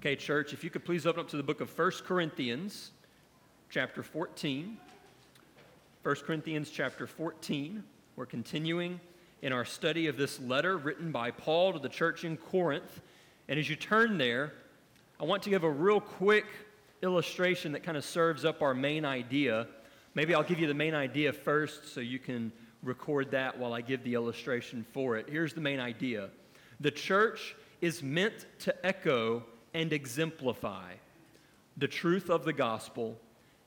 Okay, church, if you could please open up to the book of 1 Corinthians, chapter 14. 1 Corinthians, chapter 14. We're continuing in our study of this letter written by Paul to the church in Corinth. And as you turn there, I want to give a real quick illustration that kind of serves up our main idea. Maybe I'll give you the main idea first so you can record that while I give the illustration for it. Here's the main idea the church is meant to echo and exemplify the truth of the gospel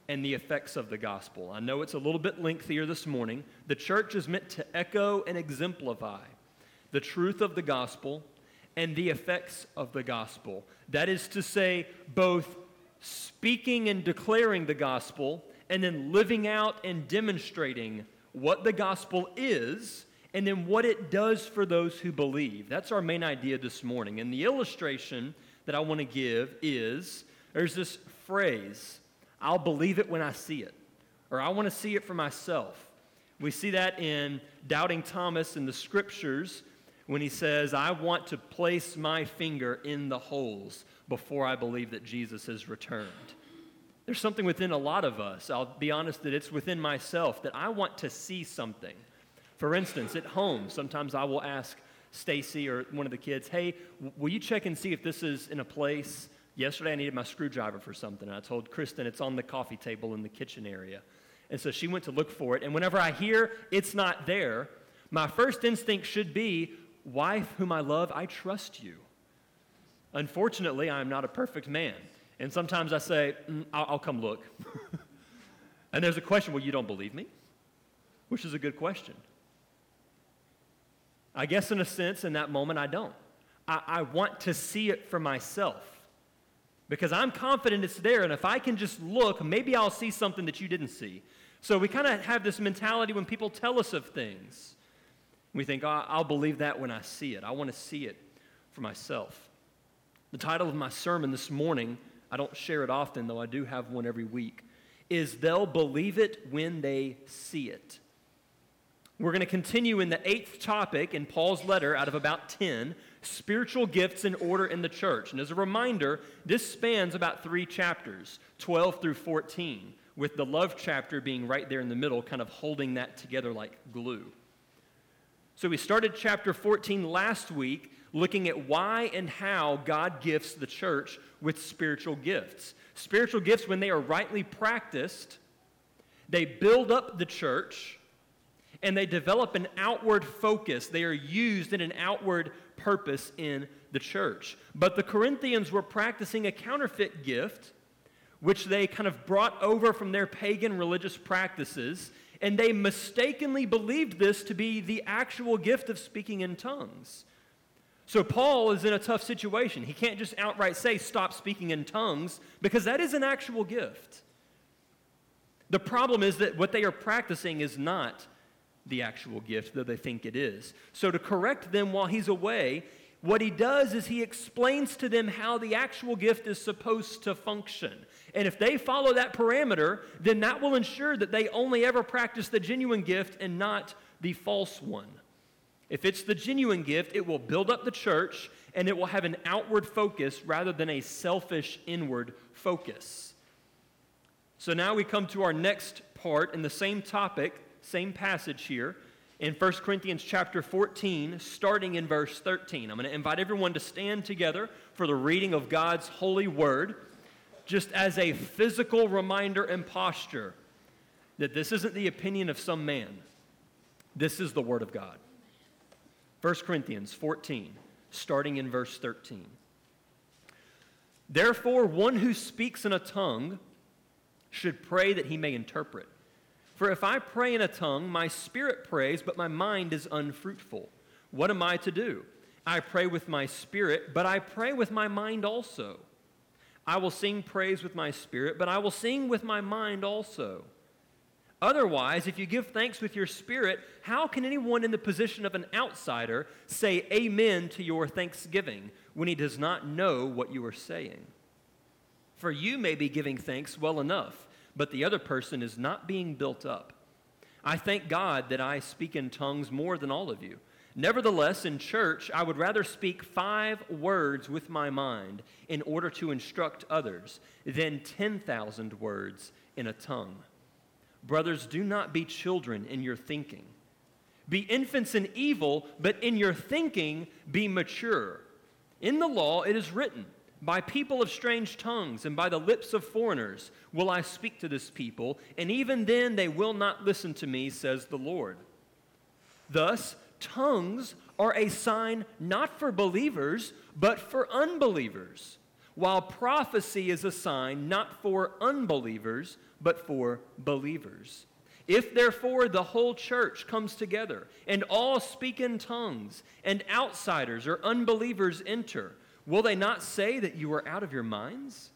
and the effects of the gospel. I know it's a little bit lengthier this morning. The church is meant to echo and exemplify the truth of the gospel and the effects of the gospel. That is to say, both speaking and declaring the gospel and then living out and demonstrating what the gospel is and then what it does for those who believe. That's our main idea this morning. And the illustration that I want to give is there's this phrase, I'll believe it when I see it, or I want to see it for myself. We see that in Doubting Thomas in the scriptures when he says, I want to place my finger in the holes before I believe that Jesus has returned. There's something within a lot of us, I'll be honest that it's within myself, that I want to see something. For instance, at home, sometimes I will ask Stacy or one of the kids, hey, will you check and see if this is in a place? Yesterday I needed my screwdriver for something. And I told Kristen it's on the coffee table in the kitchen area. And so she went to look for it. And whenever I hear it's not there, my first instinct should be, wife whom I love, I trust you. Unfortunately, I am not a perfect man. And sometimes I say, mm, I'll, I'll come look. and there's a question, well, you don't believe me? Which is a good question. I guess, in a sense, in that moment, I don't. I, I want to see it for myself because I'm confident it's there. And if I can just look, maybe I'll see something that you didn't see. So we kind of have this mentality when people tell us of things. We think, oh, I'll believe that when I see it. I want to see it for myself. The title of my sermon this morning, I don't share it often, though I do have one every week, is They'll Believe It When They See It. We're going to continue in the eighth topic in Paul's letter out of about 10 spiritual gifts in order in the church. And as a reminder, this spans about three chapters 12 through 14, with the love chapter being right there in the middle, kind of holding that together like glue. So we started chapter 14 last week looking at why and how God gifts the church with spiritual gifts. Spiritual gifts, when they are rightly practiced, they build up the church and they develop an outward focus. They are used in an outward purpose in the church. But the Corinthians were practicing a counterfeit gift, which they kind of brought over from their pagan religious practices, and they mistakenly believed this to be the actual gift of speaking in tongues. So Paul is in a tough situation. He can't just outright say, stop speaking in tongues, because that is an actual gift. The problem is that what they are practicing is not the actual gift, though they think it is. So, to correct them while he's away, what he does is he explains to them how the actual gift is supposed to function. And if they follow that parameter, then that will ensure that they only ever practice the genuine gift and not the false one. If it's the genuine gift, it will build up the church and it will have an outward focus rather than a selfish inward focus. So now we come to our next part in the same topic same passage here in 1 Corinthians chapter 14, starting in verse 13. I'm going to invite everyone to stand together for the reading of God's holy word, just as a physical reminder and posture that this isn't the opinion of some man. This is the word of God. 1 Corinthians 14, starting in verse 13. Therefore, one who speaks in a tongue should pray that he may interpret. For if I pray in a tongue, my spirit prays, but my mind is unfruitful. What am I to do? I pray with my spirit, but I pray with my mind also. I will sing praise with my spirit, but I will sing with my mind also. Otherwise, if you give thanks with your spirit, how can anyone in the position of an outsider say amen to your thanksgiving when he does not know what you are saying? For you may be giving thanks well enough but the other person is not being built up. I thank God that I speak in tongues more than all of you. Nevertheless, in church, I would rather speak five words with my mind in order to instruct others than 10,000 words in a tongue. Brothers, do not be children in your thinking. Be infants in evil, but in your thinking be mature. In the law it is written, By people of strange tongues and by the lips of foreigners will I speak to this people, and even then they will not listen to me, says the Lord. Thus, tongues are a sign not for believers, but for unbelievers, while prophecy is a sign not for unbelievers, but for believers. If therefore the whole church comes together and all speak in tongues, and outsiders or unbelievers enter, will they not say that you are out of your minds?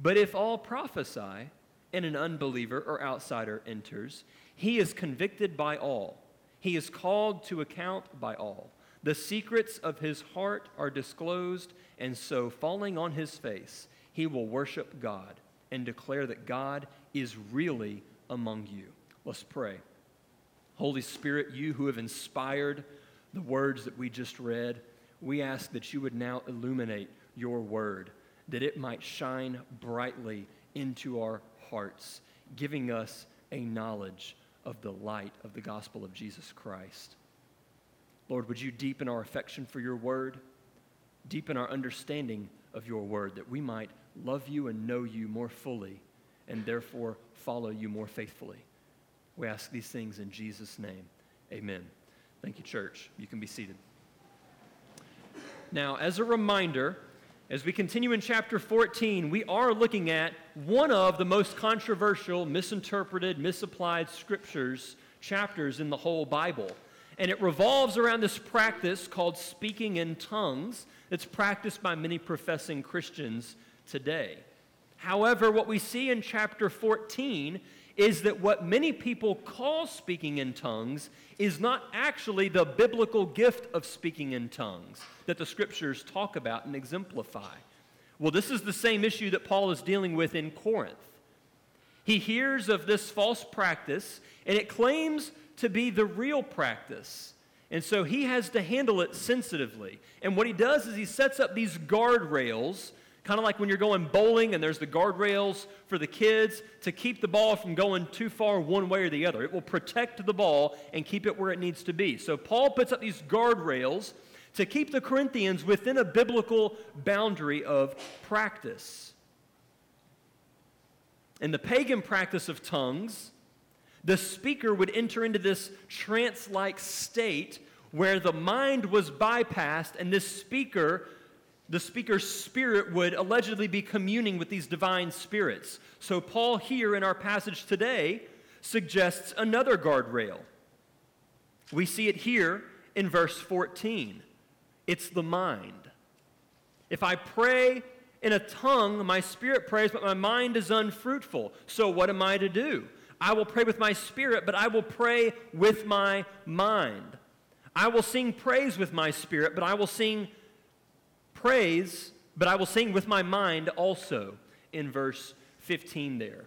But if all prophesy, and an unbeliever or outsider enters, he is convicted by all. He is called to account by all. The secrets of his heart are disclosed, and so, falling on his face, he will worship God and declare that God is really among you. Let's pray. Holy Spirit, you who have inspired the words that we just read, we ask that you would now illuminate your word, that it might shine brightly into our hearts, giving us a knowledge of the light of the gospel of Jesus Christ. Lord, would you deepen our affection for your word, deepen our understanding of your word, that we might love you and know you more fully, and therefore follow you more faithfully. We ask these things in Jesus' name. Amen. Thank you, church. You can be seated. Now, as a reminder, as we continue in chapter 14, we are looking at one of the most controversial, misinterpreted, misapplied scriptures, chapters in the whole Bible. And it revolves around this practice called speaking in tongues that's practiced by many professing Christians today. However, what we see in chapter 14 is that what many people call speaking in tongues is not actually the biblical gift of speaking in tongues that the scriptures talk about and exemplify. Well, this is the same issue that Paul is dealing with in Corinth. He hears of this false practice, and it claims to be the real practice. And so he has to handle it sensitively. And what he does is he sets up these guardrails Kind of like when you're going bowling and there's the guardrails for the kids to keep the ball from going too far one way or the other. It will protect the ball and keep it where it needs to be. So Paul puts up these guardrails to keep the Corinthians within a biblical boundary of practice. In the pagan practice of tongues, the speaker would enter into this trance like state where the mind was bypassed and this speaker the speaker's spirit would allegedly be communing with these divine spirits. So, Paul, here in our passage today, suggests another guardrail. We see it here in verse 14 it's the mind. If I pray in a tongue, my spirit prays, but my mind is unfruitful. So, what am I to do? I will pray with my spirit, but I will pray with my mind. I will sing praise with my spirit, but I will sing praise, but I will sing with my mind also, in verse 15 there.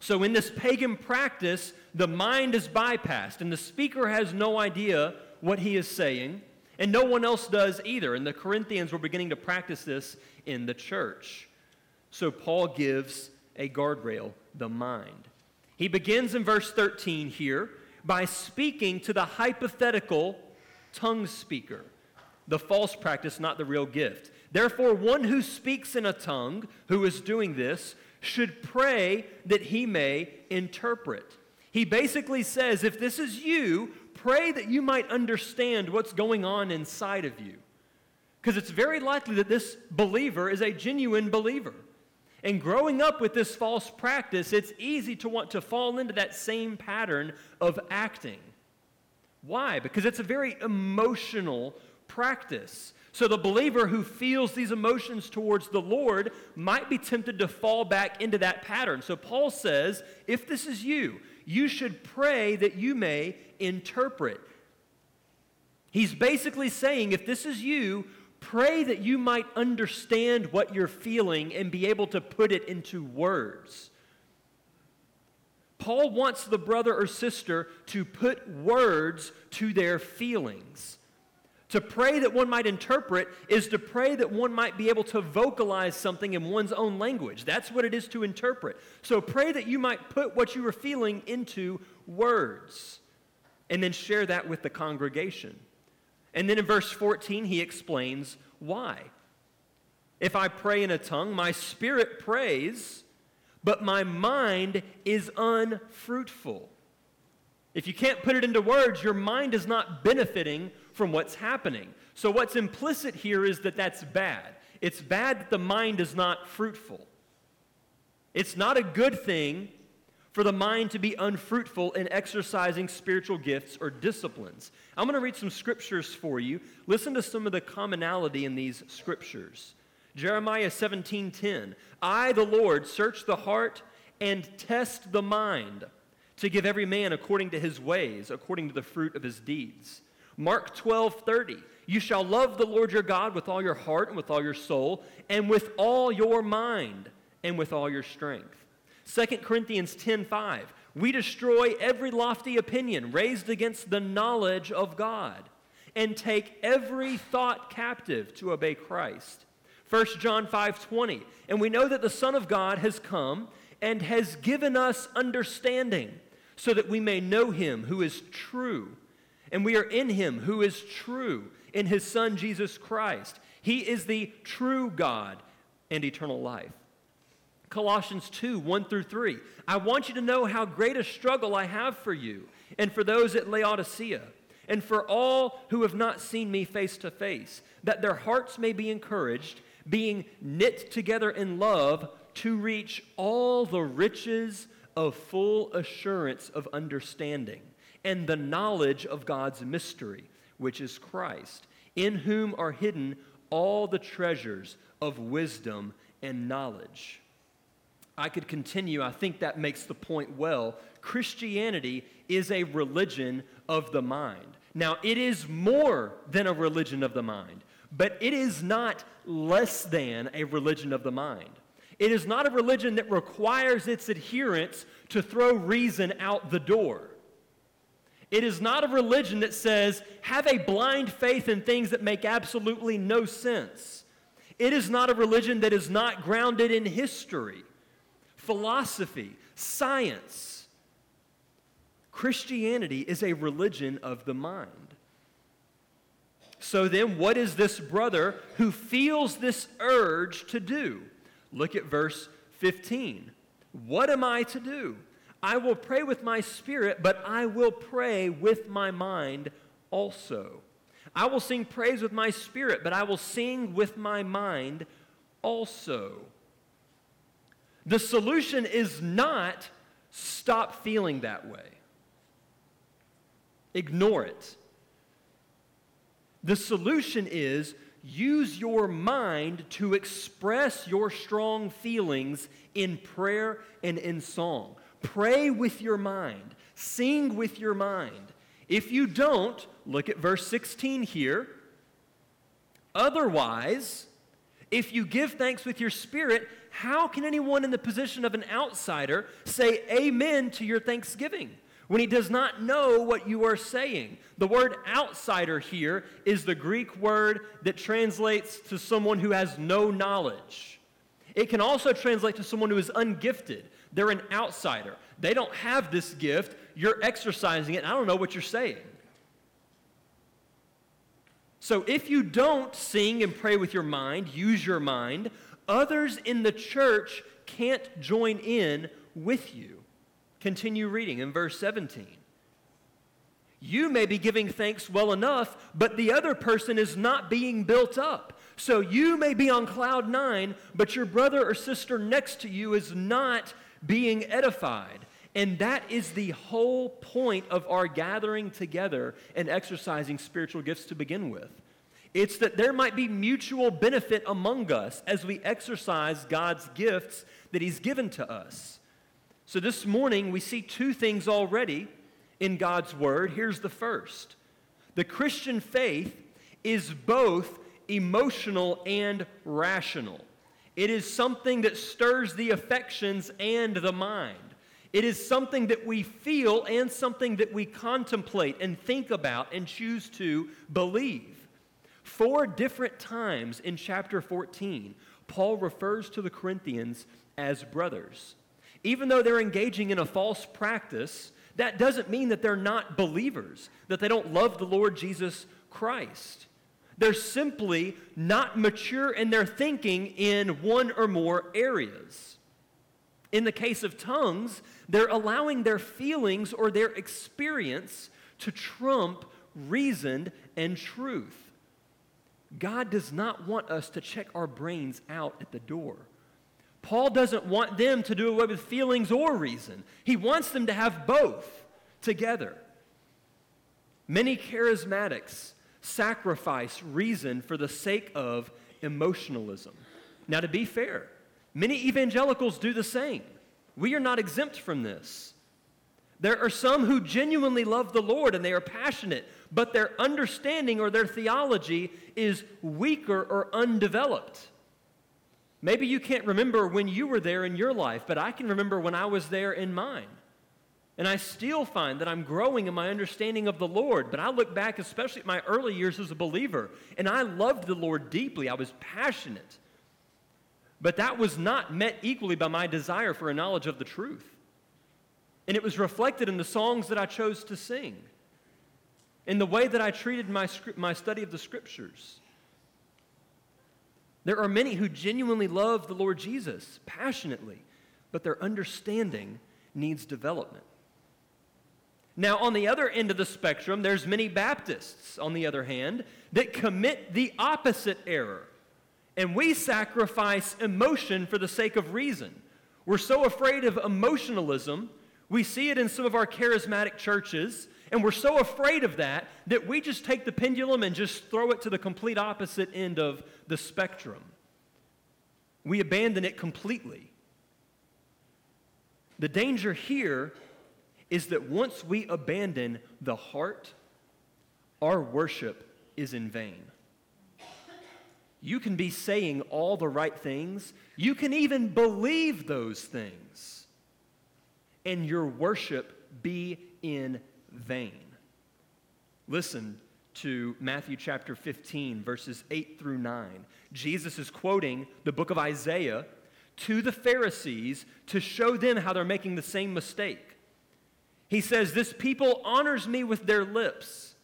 So, in this pagan practice, the mind is bypassed, and the speaker has no idea what he is saying, and no one else does either. And the Corinthians were beginning to practice this in the church. So, Paul gives a guardrail the mind. He begins in verse 13 here by speaking to the hypothetical tongue speaker the false practice, not the real gift. Therefore, one who speaks in a tongue, who is doing this, should pray that he may interpret. He basically says, if this is you, pray that you might understand what's going on inside of you. Because it's very likely that this believer is a genuine believer. And growing up with this false practice, it's easy to want to fall into that same pattern of acting. Why? Because it's a very emotional practice. So the believer who feels these emotions towards the Lord might be tempted to fall back into that pattern. So Paul says, if this is you, you should pray that you may interpret. He's basically saying, if this is you, pray that you might understand what you're feeling and be able to put it into words. Paul wants the brother or sister to put words to their feelings. To pray that one might interpret is to pray that one might be able to vocalize something in one's own language. That's what it is to interpret. So pray that you might put what you are feeling into words and then share that with the congregation. And then in verse 14, he explains why. If I pray in a tongue, my spirit prays, but my mind is unfruitful. If you can't put it into words, your mind is not benefiting from what's happening. So, what's implicit here is that that's bad. It's bad that the mind is not fruitful. It's not a good thing for the mind to be unfruitful in exercising spiritual gifts or disciplines. I'm going to read some scriptures for you. Listen to some of the commonality in these scriptures. Jeremiah 17:10 I the Lord search the heart and test the mind to give every man according to his ways according to the fruit of his deeds. Mark 12:30 You shall love the Lord your God with all your heart and with all your soul and with all your mind and with all your strength. 2 Corinthians 10:5 We destroy every lofty opinion raised against the knowledge of God and take every thought captive to obey Christ. 1 John 5:20. And we know that the Son of God has come and has given us understanding so that we may know him who is true. And we are in him who is true in his Son Jesus Christ. He is the true God and eternal life. Colossians 2 1 through 3. I want you to know how great a struggle I have for you and for those at Laodicea and for all who have not seen me face to face, that their hearts may be encouraged being knit together in love to reach all the riches of full assurance of understanding and the knowledge of God's mystery, which is Christ, in whom are hidden all the treasures of wisdom and knowledge. I could continue. I think that makes the point well. Christianity is a religion of the mind. Now, it is more than a religion of the mind but it is not less than a religion of the mind. It is not a religion that requires its adherents to throw reason out the door. It is not a religion that says, have a blind faith in things that make absolutely no sense. It is not a religion that is not grounded in history, philosophy, science. Christianity is a religion of the mind. So then, what is this brother who feels this urge to do? Look at verse 15. What am I to do? I will pray with my spirit, but I will pray with my mind also. I will sing praise with my spirit, but I will sing with my mind also. The solution is not stop feeling that way, ignore it. The solution is use your mind to express your strong feelings in prayer and in song. Pray with your mind, sing with your mind. If you don't, look at verse 16 here. Otherwise, if you give thanks with your spirit, how can anyone in the position of an outsider say amen to your thanksgiving? when he does not know what you are saying. The word outsider here is the Greek word that translates to someone who has no knowledge. It can also translate to someone who is ungifted. They're an outsider. They don't have this gift. You're exercising it. I don't know what you're saying. So if you don't sing and pray with your mind, use your mind, others in the church can't join in with you. Continue reading in verse 17. You may be giving thanks well enough, but the other person is not being built up. So you may be on cloud nine, but your brother or sister next to you is not being edified. And that is the whole point of our gathering together and exercising spiritual gifts to begin with. It's that there might be mutual benefit among us as we exercise God's gifts that He's given to us. So this morning, we see two things already in God's Word. Here's the first the Christian faith is both emotional and rational. It is something that stirs the affections and the mind. It is something that we feel and something that we contemplate and think about and choose to believe. Four different times in chapter 14, Paul refers to the Corinthians as brothers. Even though they're engaging in a false practice, that doesn't mean that they're not believers, that they don't love the Lord Jesus Christ. They're simply not mature in their thinking in one or more areas. In the case of tongues, they're allowing their feelings or their experience to trump reason and truth. God does not want us to check our brains out at the door. Paul doesn't want them to do away with feelings or reason. He wants them to have both together. Many charismatics sacrifice reason for the sake of emotionalism. Now, to be fair, many evangelicals do the same. We are not exempt from this. There are some who genuinely love the Lord and they are passionate, but their understanding or their theology is weaker or undeveloped. Maybe you can't remember when you were there in your life, but I can remember when I was there in mine. And I still find that I'm growing in my understanding of the Lord. But I look back, especially at my early years as a believer, and I loved the Lord deeply. I was passionate. But that was not met equally by my desire for a knowledge of the truth. And it was reflected in the songs that I chose to sing, in the way that I treated my, my study of the scriptures. There are many who genuinely love the Lord Jesus passionately, but their understanding needs development. Now, on the other end of the spectrum, there's many Baptists, on the other hand, that commit the opposite error. And we sacrifice emotion for the sake of reason. We're so afraid of emotionalism. We see it in some of our charismatic churches, and we're so afraid of that that we just take the pendulum and just throw it to the complete opposite end of the spectrum. We abandon it completely. The danger here is that once we abandon the heart, our worship is in vain. You can be saying all the right things, you can even believe those things, and your worship be in vain. Listen to Matthew chapter 15, verses 8 through 9. Jesus is quoting the book of Isaiah to the Pharisees to show them how they're making the same mistake. He says, This people honors me with their lips,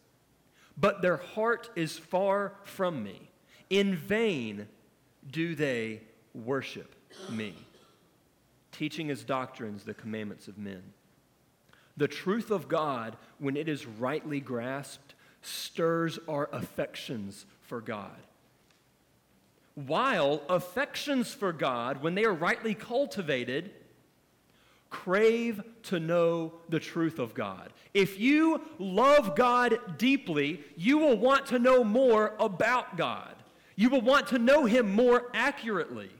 but their heart is far from me. In vain do they worship me, teaching as doctrines the commandments of men. The truth of God, when it is rightly grasped, stirs our affections for God. While affections for God, when they are rightly cultivated, crave to know the truth of God. If you love God deeply, you will want to know more about God. You will want to know Him more accurately.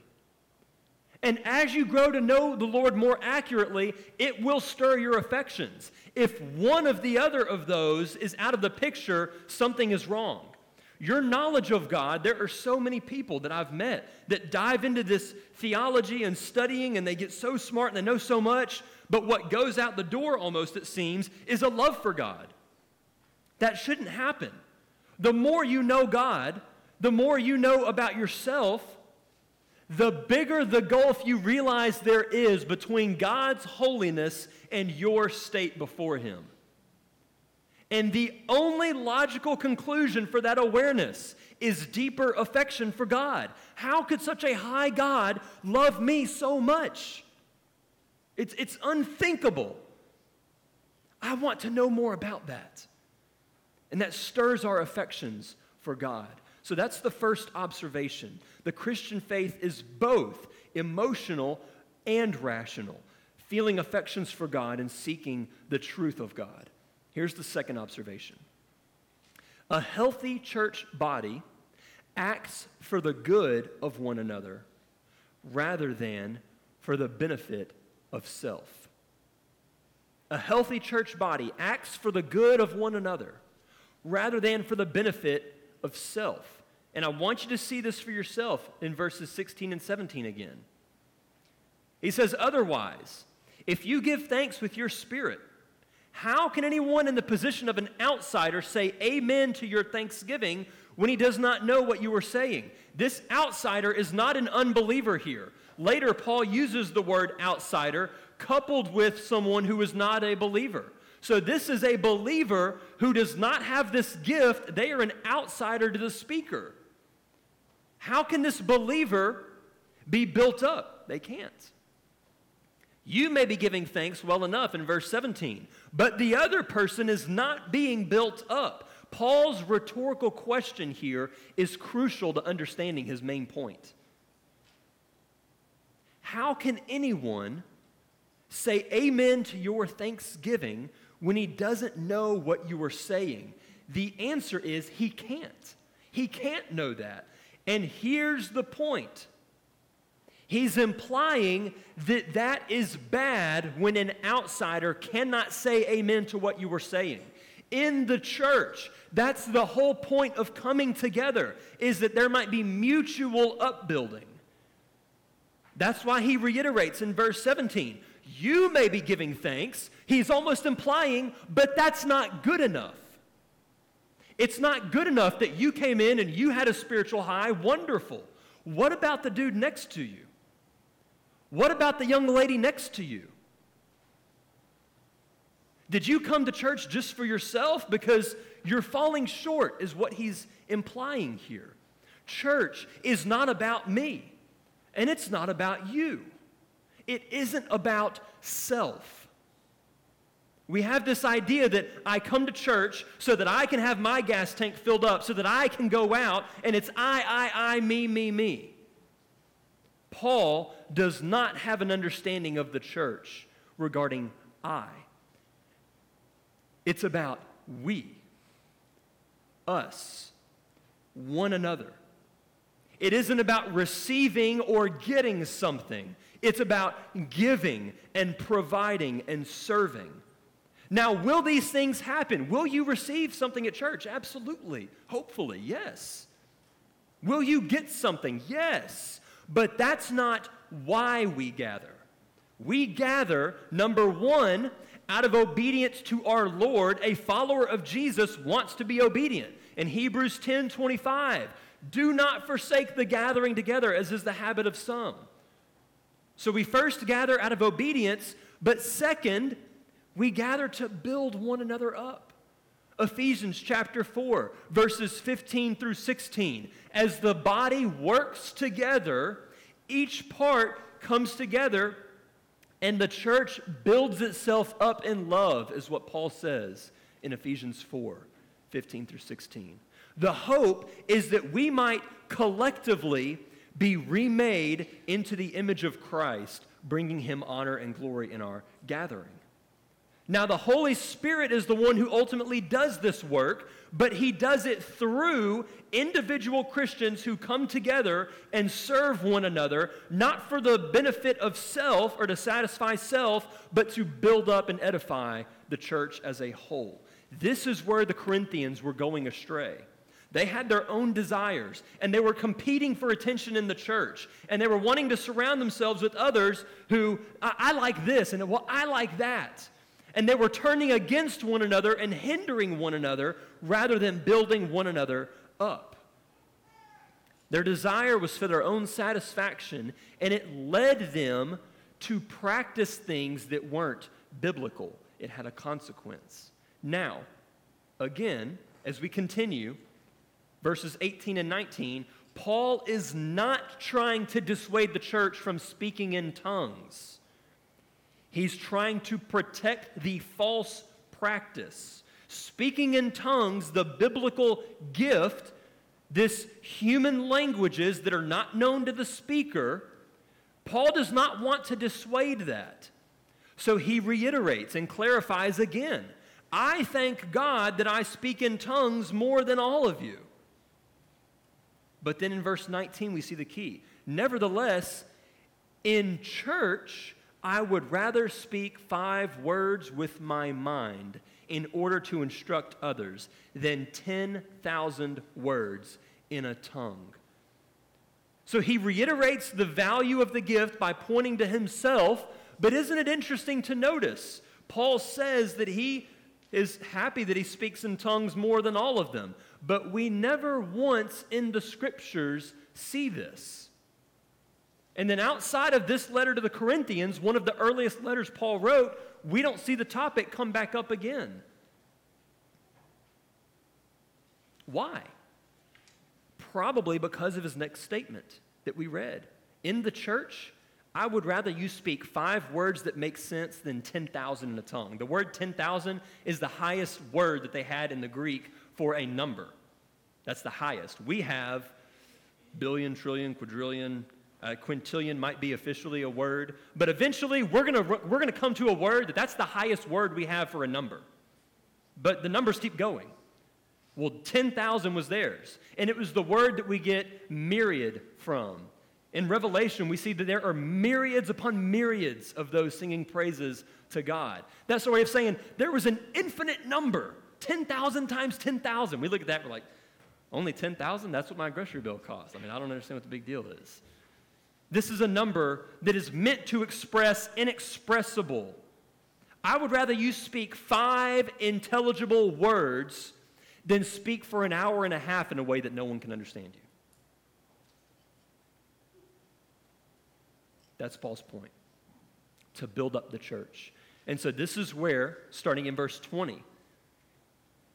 And as you grow to know the Lord more accurately, it will stir your affections. If one of the other of those is out of the picture, something is wrong. Your knowledge of God, there are so many people that I've met that dive into this theology and studying and they get so smart and they know so much, but what goes out the door almost, it seems, is a love for God. That shouldn't happen. The more you know God, the more you know about yourself, the bigger the gulf you realize there is between God's holiness and your state before Him. And the only logical conclusion for that awareness is deeper affection for God. How could such a high God love me so much? It's, it's unthinkable. I want to know more about that. And that stirs our affections for God. So that's the first observation. The Christian faith is both emotional and rational, feeling affections for God and seeking the truth of God. Here's the second observation a healthy church body acts for the good of one another rather than for the benefit of self. A healthy church body acts for the good of one another rather than for the benefit of self. And I want you to see this for yourself in verses 16 and 17 again. He says, Otherwise, if you give thanks with your spirit, how can anyone in the position of an outsider say amen to your thanksgiving when he does not know what you are saying? This outsider is not an unbeliever here. Later, Paul uses the word outsider coupled with someone who is not a believer. So, this is a believer who does not have this gift. They are an outsider to the speaker. How can this believer be built up? They can't. You may be giving thanks well enough in verse 17, but the other person is not being built up. Paul's rhetorical question here is crucial to understanding his main point. How can anyone say amen to your thanksgiving when he doesn't know what you are saying? The answer is he can't. He can't know that. And here's the point he's implying that that is bad when an outsider cannot say amen to what you were saying. In the church, that's the whole point of coming together, is that there might be mutual upbuilding. That's why he reiterates in verse 17 you may be giving thanks. He's almost implying, but that's not good enough. It's not good enough that you came in and you had a spiritual high. Wonderful. What about the dude next to you? What about the young lady next to you? Did you come to church just for yourself? Because you're falling short, is what he's implying here. Church is not about me, and it's not about you. It isn't about self. We have this idea that I come to church so that I can have my gas tank filled up, so that I can go out and it's I, I, I, me, me, me. Paul does not have an understanding of the church regarding I. It's about we, us, one another. It isn't about receiving or getting something, it's about giving and providing and serving. Now, will these things happen? Will you receive something at church? Absolutely. Hopefully, yes. Will you get something? Yes. But that's not why we gather. We gather, number one, out of obedience to our Lord. A follower of Jesus wants to be obedient. In Hebrews 10 25, do not forsake the gathering together, as is the habit of some. So we first gather out of obedience, but second, we gather to build one another up. Ephesians chapter 4, verses 15 through 16. As the body works together, each part comes together, and the church builds itself up in love, is what Paul says in Ephesians 4, 15 through 16. The hope is that we might collectively be remade into the image of Christ, bringing him honor and glory in our gathering. Now, the Holy Spirit is the one who ultimately does this work, but he does it through individual Christians who come together and serve one another, not for the benefit of self or to satisfy self, but to build up and edify the church as a whole. This is where the Corinthians were going astray. They had their own desires, and they were competing for attention in the church, and they were wanting to surround themselves with others who, I, I like this, and well, I like that. And they were turning against one another and hindering one another rather than building one another up. Their desire was for their own satisfaction, and it led them to practice things that weren't biblical. It had a consequence. Now, again, as we continue, verses 18 and 19, Paul is not trying to dissuade the church from speaking in tongues. He's trying to protect the false practice. Speaking in tongues, the biblical gift, this human languages that are not known to the speaker, Paul does not want to dissuade that. So he reiterates and clarifies again I thank God that I speak in tongues more than all of you. But then in verse 19, we see the key. Nevertheless, in church, I would rather speak five words with my mind in order to instruct others than 10,000 words in a tongue. So he reiterates the value of the gift by pointing to himself, But isn't it interesting to notice? Paul says that he is happy that he speaks in tongues more than all of them. But we never once in the scriptures see this. And then outside of this letter to the Corinthians, one of the earliest letters Paul wrote, we don't see the topic come back up again. Why? Probably because of his next statement that we read. In the church, I would rather you speak five words that make sense than 10,000 in a tongue. The word 10,000 is the highest word that they had in the Greek for a number. That's the highest. We have billion, trillion, quadrillion, uh, quintillion might be officially a word, but eventually we're going we're to come to a word that that's the highest word we have for a number. But the numbers keep going. Well, 10,000 was theirs, and it was the word that we get myriad from. In Revelation, we see that there are myriads upon myriads of those singing praises to God. That's a way of saying there was an infinite number 10,000 times 10,000. We look at that, we're like, only 10,000? That's what my grocery bill costs. I mean, I don't understand what the big deal is. This is a number that is meant to express inexpressible. I would rather you speak five intelligible words than speak for an hour and a half in a way that no one can understand you. That's Paul's point to build up the church. And so this is where, starting in verse 20,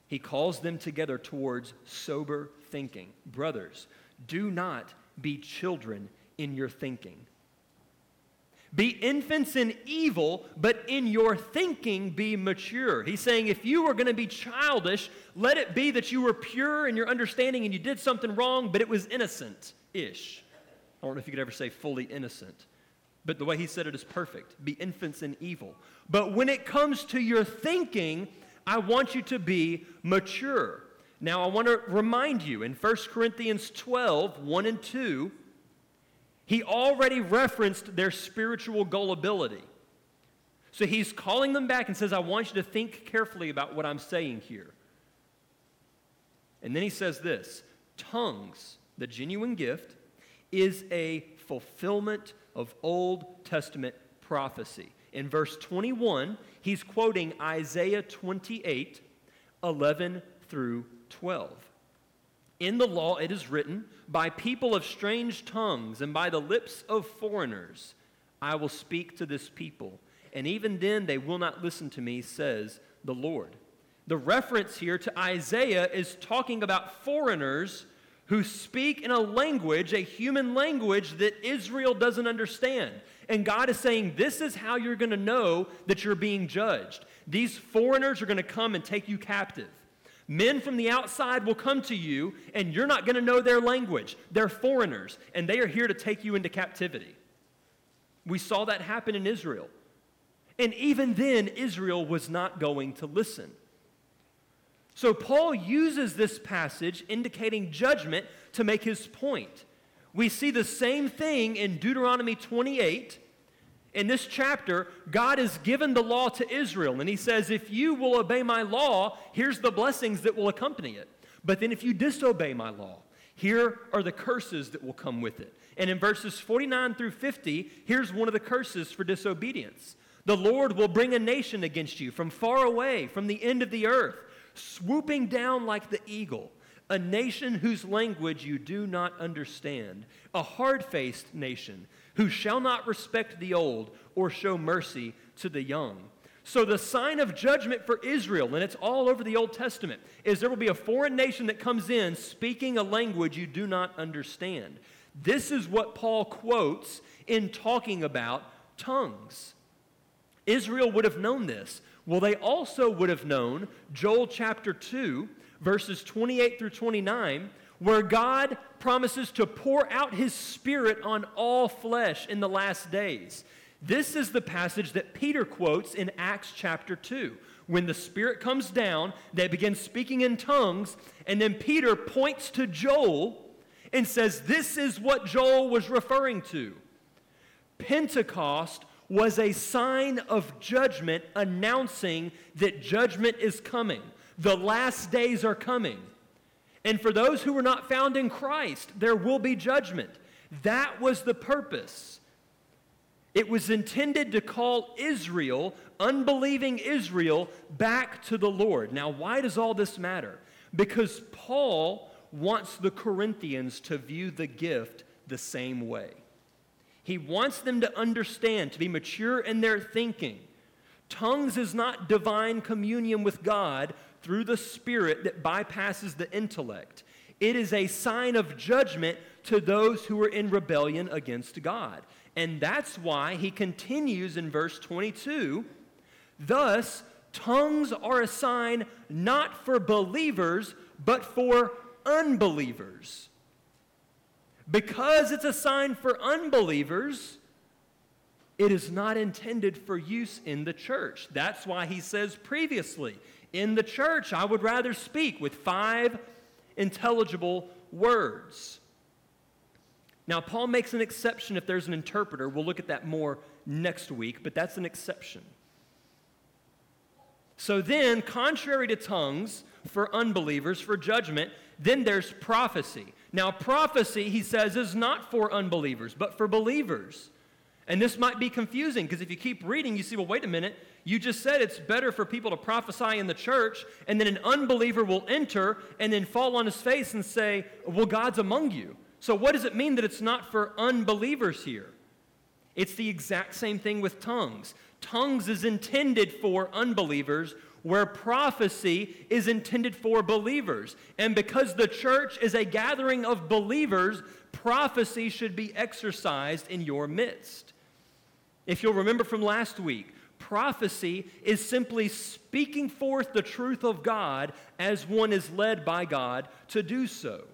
he calls them together towards sober thinking. Brothers, do not be children in your thinking. Be infants in evil, but in your thinking be mature. He's saying if you were going to be childish, let it be that you were pure in your understanding and you did something wrong, but it was innocent ish. I don't know if you could ever say fully innocent. But the way he said it is perfect. Be infants in evil. But when it comes to your thinking, I want you to be mature. Now, I want to remind you in 1 Corinthians 12, 1 and 2, he already referenced their spiritual gullibility. So he's calling them back and says, I want you to think carefully about what I'm saying here. And then he says this tongues, the genuine gift, is a fulfillment of Old Testament prophecy. In verse 21, he's quoting Isaiah 28 11 through 12. In the law it is written, By people of strange tongues and by the lips of foreigners, I will speak to this people, and even then they will not listen to me, says the Lord. The reference here to Isaiah is talking about foreigners who speak in a language, a human language that Israel doesn't understand. And God is saying, This is how you're going to know that you're being judged. These foreigners are going to come and take you captive. Men from the outside will come to you, and you're not going to know their language. They're foreigners, and they are here to take you into captivity. We saw that happen in Israel. And even then, Israel was not going to listen. So Paul uses this passage indicating judgment to make his point. We see the same thing in Deuteronomy 28. In this chapter, God has given the law to Israel, and he says, If you will obey my law, here's the blessings that will accompany it. But then if you disobey my law, here are the curses that will come with it. And in verses 49 through 50, here's one of the curses for disobedience. The Lord will bring a nation against you from far away, from the end of the earth swooping down like the eagle, a nation whose language you do not understand, a hard faced nation who shall not respect the old or show mercy to the young. So, the sign of judgment for Israel, and it's all over the Old Testament, is there will be a foreign nation that comes in speaking a language you do not understand. This is what Paul quotes in talking about tongues. Israel would have known this. Well, they also would have known Joel chapter 2, verses 28 through 29, where God promises to pour out his spirit on all flesh in the last days. This is the passage that Peter quotes in Acts chapter 2. When the Spirit comes down, they begin speaking in tongues, and then Peter points to Joel and says, This is what Joel was referring to. Pentecost was a sign of judgment announcing that judgment is coming. The last days are coming. And for those who were not found in Christ, there will be judgment. That was the purpose. It was intended to call Israel, unbelieving Israel, back to the Lord. Now, why does all this matter? Because Paul wants the Corinthians to view the gift the same way. He wants them to understand, to be mature in their thinking. Tongues is not divine communion with God through the Spirit that bypasses the intellect. It is a sign of judgment to those who are in rebellion against God. And that's why he continues in verse 22 Thus, tongues are a sign not for believers, but for unbelievers. Because it's a sign for unbelievers, it is not intended for use in the church. That's why he says previously, in the church, I would rather speak with five intelligible words. Now, Paul makes an exception if there's an interpreter. We'll look at that more next week, but that's an exception. So then, contrary to tongues for unbelievers, for judgment, then there's prophecy. Now, prophecy, he says, is not for unbelievers, but for believers. And this might be confusing because if you keep reading, you see, well, wait a minute. You just said it's better for people to prophesy in the church, and then an unbeliever will enter and then fall on his face and say, Well, God's among you. So, what does it mean that it's not for unbelievers here? It's the exact same thing with tongues. Tongues is intended for unbelievers, where prophecy is intended for believers. And because the church is a gathering of believers, prophecy should be exercised in your midst. If you'll remember from last week, prophecy is simply speaking forth the truth of God as one is led by God to do so.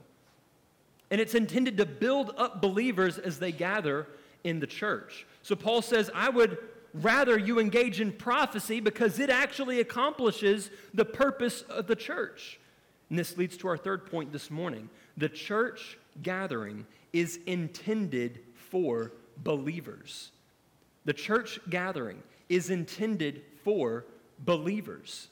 And it's intended to build up believers as they gather in the church. So Paul says, I would rather you engage in prophecy because it actually accomplishes the purpose of the church. And this leads to our third point this morning. The church gathering is intended for believers. The church gathering is intended for believers.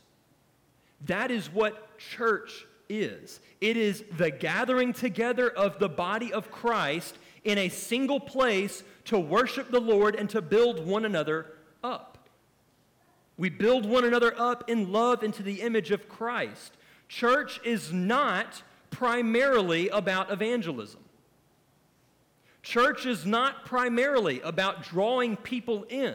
That is what church is it is the gathering together of the body of Christ in a single place to worship the Lord and to build one another up. We build one another up in love into the image of Christ. Church is not primarily about evangelism. Church is not primarily about drawing people in.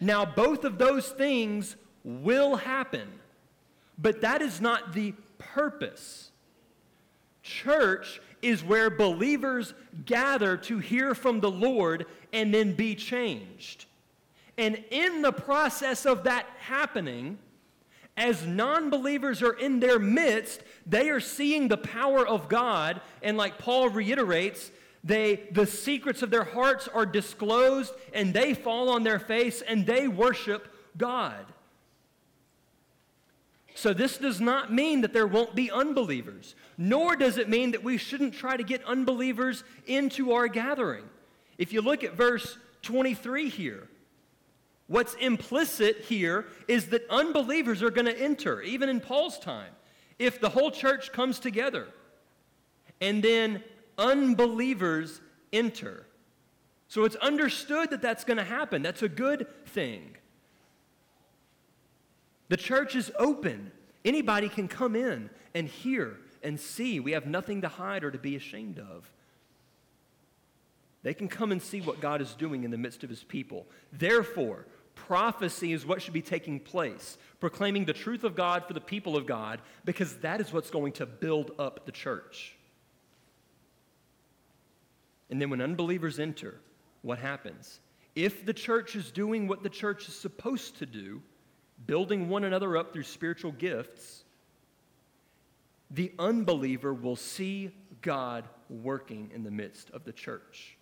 Now, both of those things will happen, but that is not the purpose. Church is where believers gather to hear from the Lord and then be changed. And in the process of that happening, as non believers are in their midst, they are seeing the power of God. And like Paul reiterates, they, the secrets of their hearts are disclosed and they fall on their face and they worship God. So, this does not mean that there won't be unbelievers, nor does it mean that we shouldn't try to get unbelievers into our gathering. If you look at verse 23 here, what's implicit here is that unbelievers are going to enter, even in Paul's time. If the whole church comes together and then unbelievers enter. So, it's understood that that's going to happen. That's a good thing. The church is open. Anybody can come in and hear and see. We have nothing to hide or to be ashamed of. They can come and see what God is doing in the midst of his people. Therefore, prophecy is what should be taking place, proclaiming the truth of God for the people of God, because that is what's going to build up the church. And then when unbelievers enter, what happens? If the church is doing what the church is supposed to do, building one another up through spiritual gifts, the unbeliever will see God working in the midst of the church.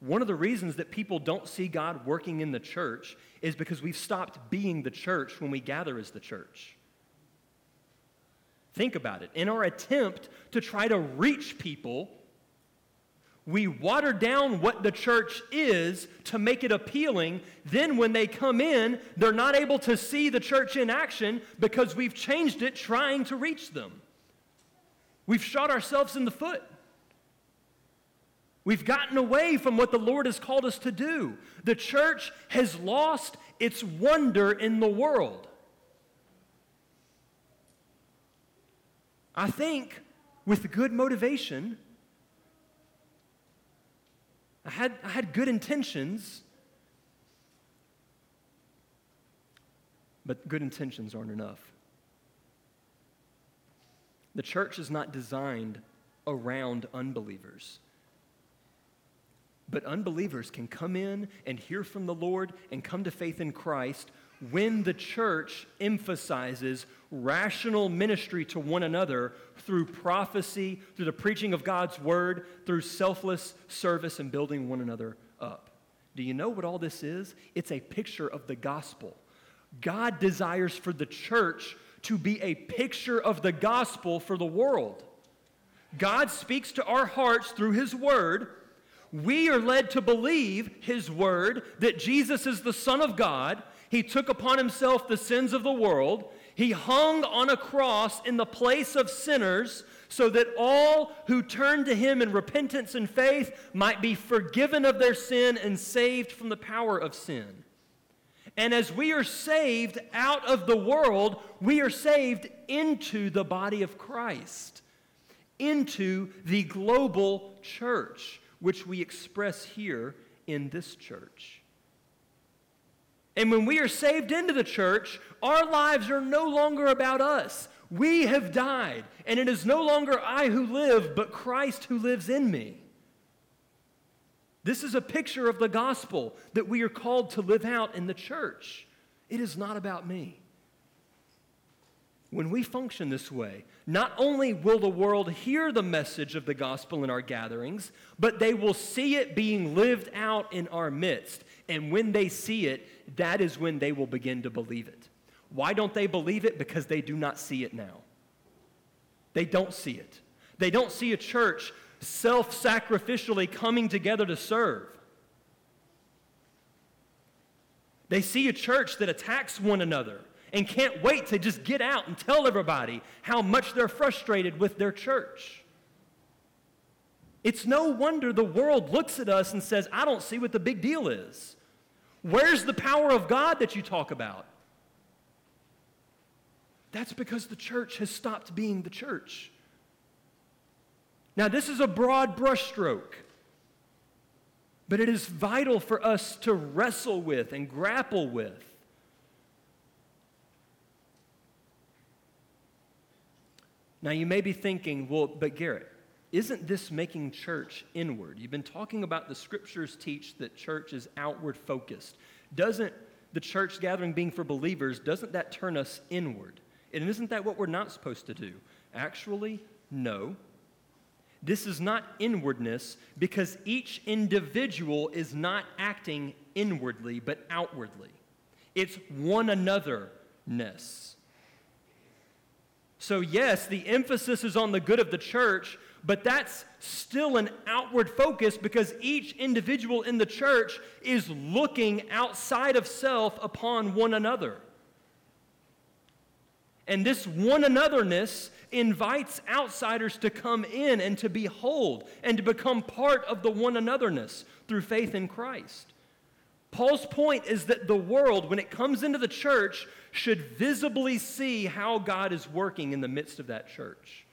One of the reasons that people don't see God working in the church is because we've stopped being the church when we gather as the church. Think about it. In our attempt to try to reach people we water down what the church is to make it appealing. Then, when they come in, they're not able to see the church in action because we've changed it trying to reach them. We've shot ourselves in the foot. We've gotten away from what the Lord has called us to do. The church has lost its wonder in the world. I think with good motivation, I had, I had good intentions, but good intentions aren't enough. The church is not designed around unbelievers. But unbelievers can come in and hear from the Lord and come to faith in Christ when the church emphasizes rational ministry to one another through prophecy, through the preaching of God's word, through selfless service and building one another up. Do you know what all this is? It's a picture of the gospel. God desires for the church to be a picture of the gospel for the world. God speaks to our hearts through his word we are led to believe his word that Jesus is the Son of God. He took upon himself the sins of the world. He hung on a cross in the place of sinners so that all who turn to him in repentance and faith might be forgiven of their sin and saved from the power of sin. And as we are saved out of the world, we are saved into the body of Christ, into the global church which we express here in this church. And when we are saved into the church, our lives are no longer about us. We have died, and it is no longer I who live, but Christ who lives in me. This is a picture of the gospel that we are called to live out in the church. It is not about me. When we function this way, not only will the world hear the message of the gospel in our gatherings, but they will see it being lived out in our midst. And when they see it, that is when they will begin to believe it. Why don't they believe it? Because they do not see it now. They don't see it. They don't see a church self sacrificially coming together to serve. They see a church that attacks one another and can't wait to just get out and tell everybody how much they're frustrated with their church. It's no wonder the world looks at us and says, I don't see what the big deal is. Where's the power of God that you talk about? That's because the church has stopped being the church. Now, this is a broad brushstroke, but it is vital for us to wrestle with and grapple with. Now, you may be thinking, well, but Garrett, isn't this making church inward? You've been talking about the scriptures teach that church is outward focused. Doesn't the church gathering being for believers, doesn't that turn us inward? And isn't that what we're not supposed to do? Actually, no. This is not inwardness because each individual is not acting inwardly but outwardly. It's one anotherness. So, yes, the emphasis is on the good of the church, but that's still an outward focus because each individual in the church is looking outside of self upon one another. And this one anotherness invites outsiders to come in and to behold and to become part of the one anotherness through faith in Christ. Paul's point is that the world, when it comes into the church, should visibly see how God is working in the midst of that church.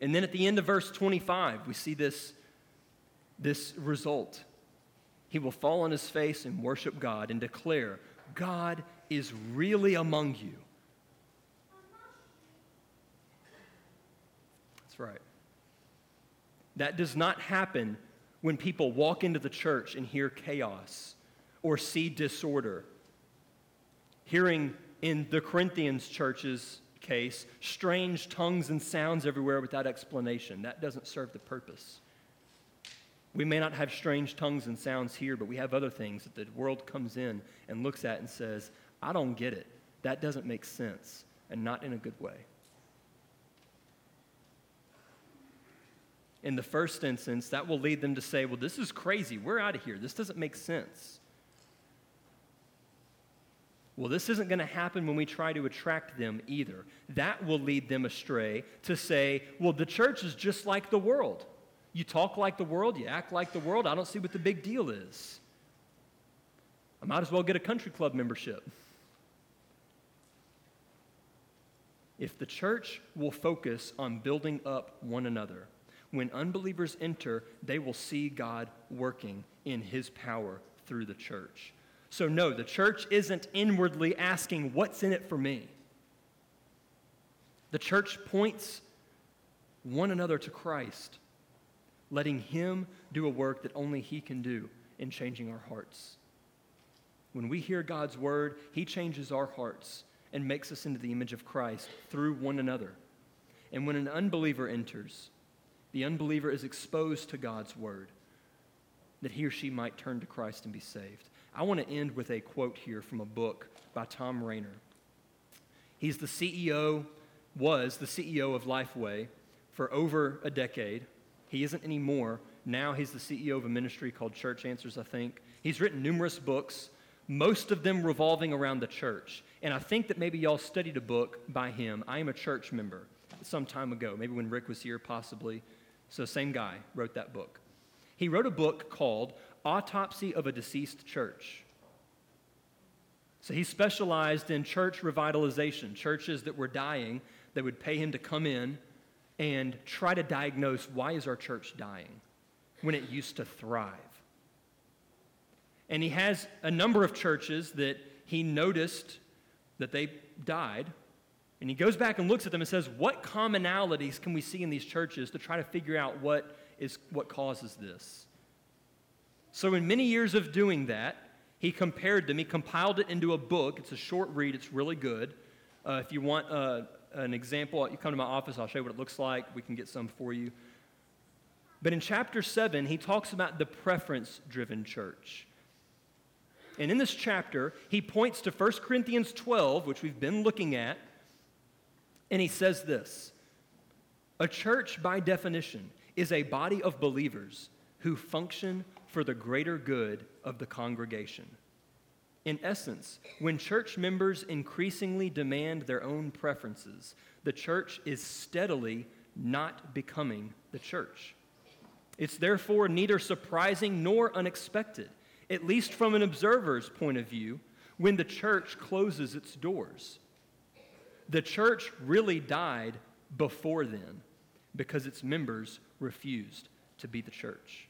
And then at the end of verse 25, we see this, this result. He will fall on his face and worship God and declare, God is really among you. That's right. That does not happen when people walk into the church and hear chaos or see disorder. Hearing in the Corinthians church's case, strange tongues and sounds everywhere without explanation. That doesn't serve the purpose. We may not have strange tongues and sounds here, but we have other things that the world comes in and looks at and says, I don't get it. That doesn't make sense, and not in a good way. in the first instance, that will lead them to say, well, this is crazy. We're out of here. This doesn't make sense. Well, this isn't going to happen when we try to attract them either. That will lead them astray to say, well, the church is just like the world. You talk like the world, you act like the world. I don't see what the big deal is. I might as well get a country club membership. If the church will focus on building up one another, when unbelievers enter, they will see God working in his power through the church. So, no, the church isn't inwardly asking, What's in it for me? The church points one another to Christ, letting him do a work that only he can do in changing our hearts. When we hear God's word, he changes our hearts and makes us into the image of Christ through one another. And when an unbeliever enters, the unbeliever is exposed to God's word that he or she might turn to Christ and be saved. I want to end with a quote here from a book by Thom Rainer. He's the CEO, was the CEO of Lifeway for over a decade. He isn't anymore. Now he's the CEO of a ministry called Church Answers, I think. He's written numerous books, most of them revolving around the church. And I think that maybe y'all studied a book by him. I am a church member some time ago, maybe when Rick was here, possibly. So, same guy wrote that book. He wrote a book called Autopsy of a Deceased Church. So, he specialized in church revitalization, churches that were dying that would pay him to come in and try to diagnose why is our church dying when it used to thrive. And he has a number of churches that he noticed that they died. And he goes back and looks at them and says, What commonalities can we see in these churches to try to figure out what, is, what causes this? So, in many years of doing that, he compared them. He compiled it into a book. It's a short read, it's really good. Uh, if you want uh, an example, you come to my office, I'll show you what it looks like. We can get some for you. But in chapter 7, he talks about the preference driven church. And in this chapter, he points to 1 Corinthians 12, which we've been looking at, and he says this A church, by definition, is a body of believers who function for the greater good of the congregation. In essence, when church members increasingly demand their own preferences, the church is steadily not becoming the church. It's therefore neither surprising nor unexpected at least from an observer's point of view, when the church closes its doors. The church really died before then because its members refused to be the church.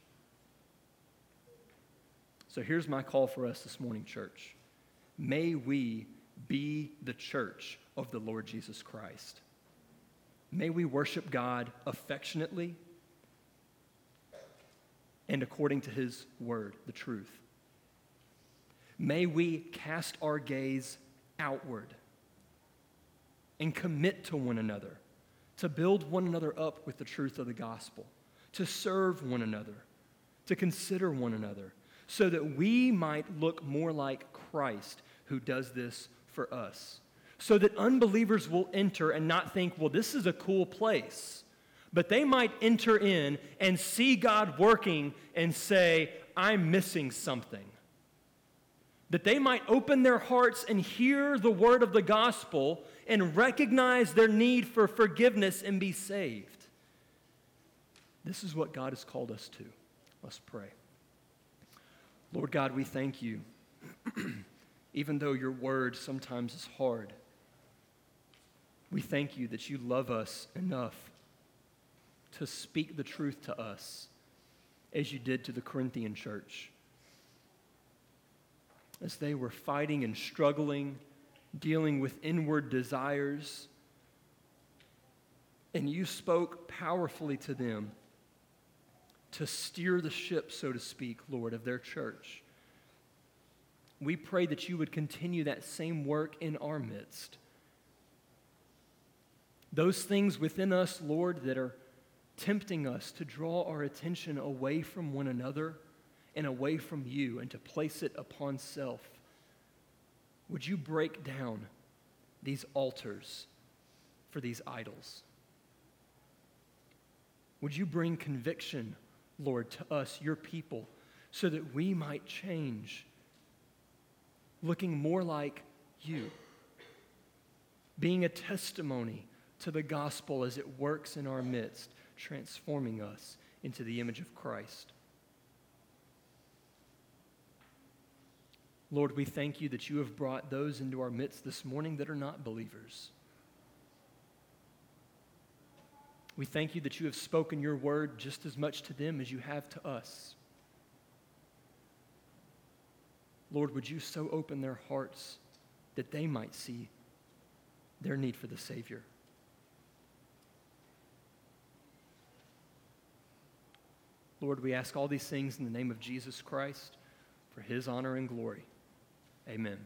So here's my call for us this morning, church. May we be the church of the Lord Jesus Christ. May we worship God affectionately and according to his word, the truth. May we cast our gaze outward and commit to one another, to build one another up with the truth of the gospel, to serve one another, to consider one another, so that we might look more like Christ who does this for us. So that unbelievers will enter and not think, well, this is a cool place. But they might enter in and see God working and say, I'm missing something that they might open their hearts and hear the word of the gospel and recognize their need for forgiveness and be saved. This is what God has called us to. Let's pray. Lord God, we thank you, even though your word sometimes is hard. We thank you that you love us enough to speak the truth to us as you did to the Corinthian church as they were fighting and struggling, dealing with inward desires. And you spoke powerfully to them to steer the ship, so to speak, Lord, of their church. We pray that you would continue that same work in our midst. Those things within us, Lord, that are tempting us to draw our attention away from one another and away from you and to place it upon self. Would you break down these altars for these idols? Would you bring conviction, Lord, to us, your people, so that we might change, looking more like you, being a testimony to the gospel as it works in our midst, transforming us into the image of Christ. Lord, we thank you that you have brought those into our midst this morning that are not believers. We thank you that you have spoken your word just as much to them as you have to us. Lord, would you so open their hearts that they might see their need for the Savior? Lord, we ask all these things in the name of Jesus Christ for his honor and glory. Amen.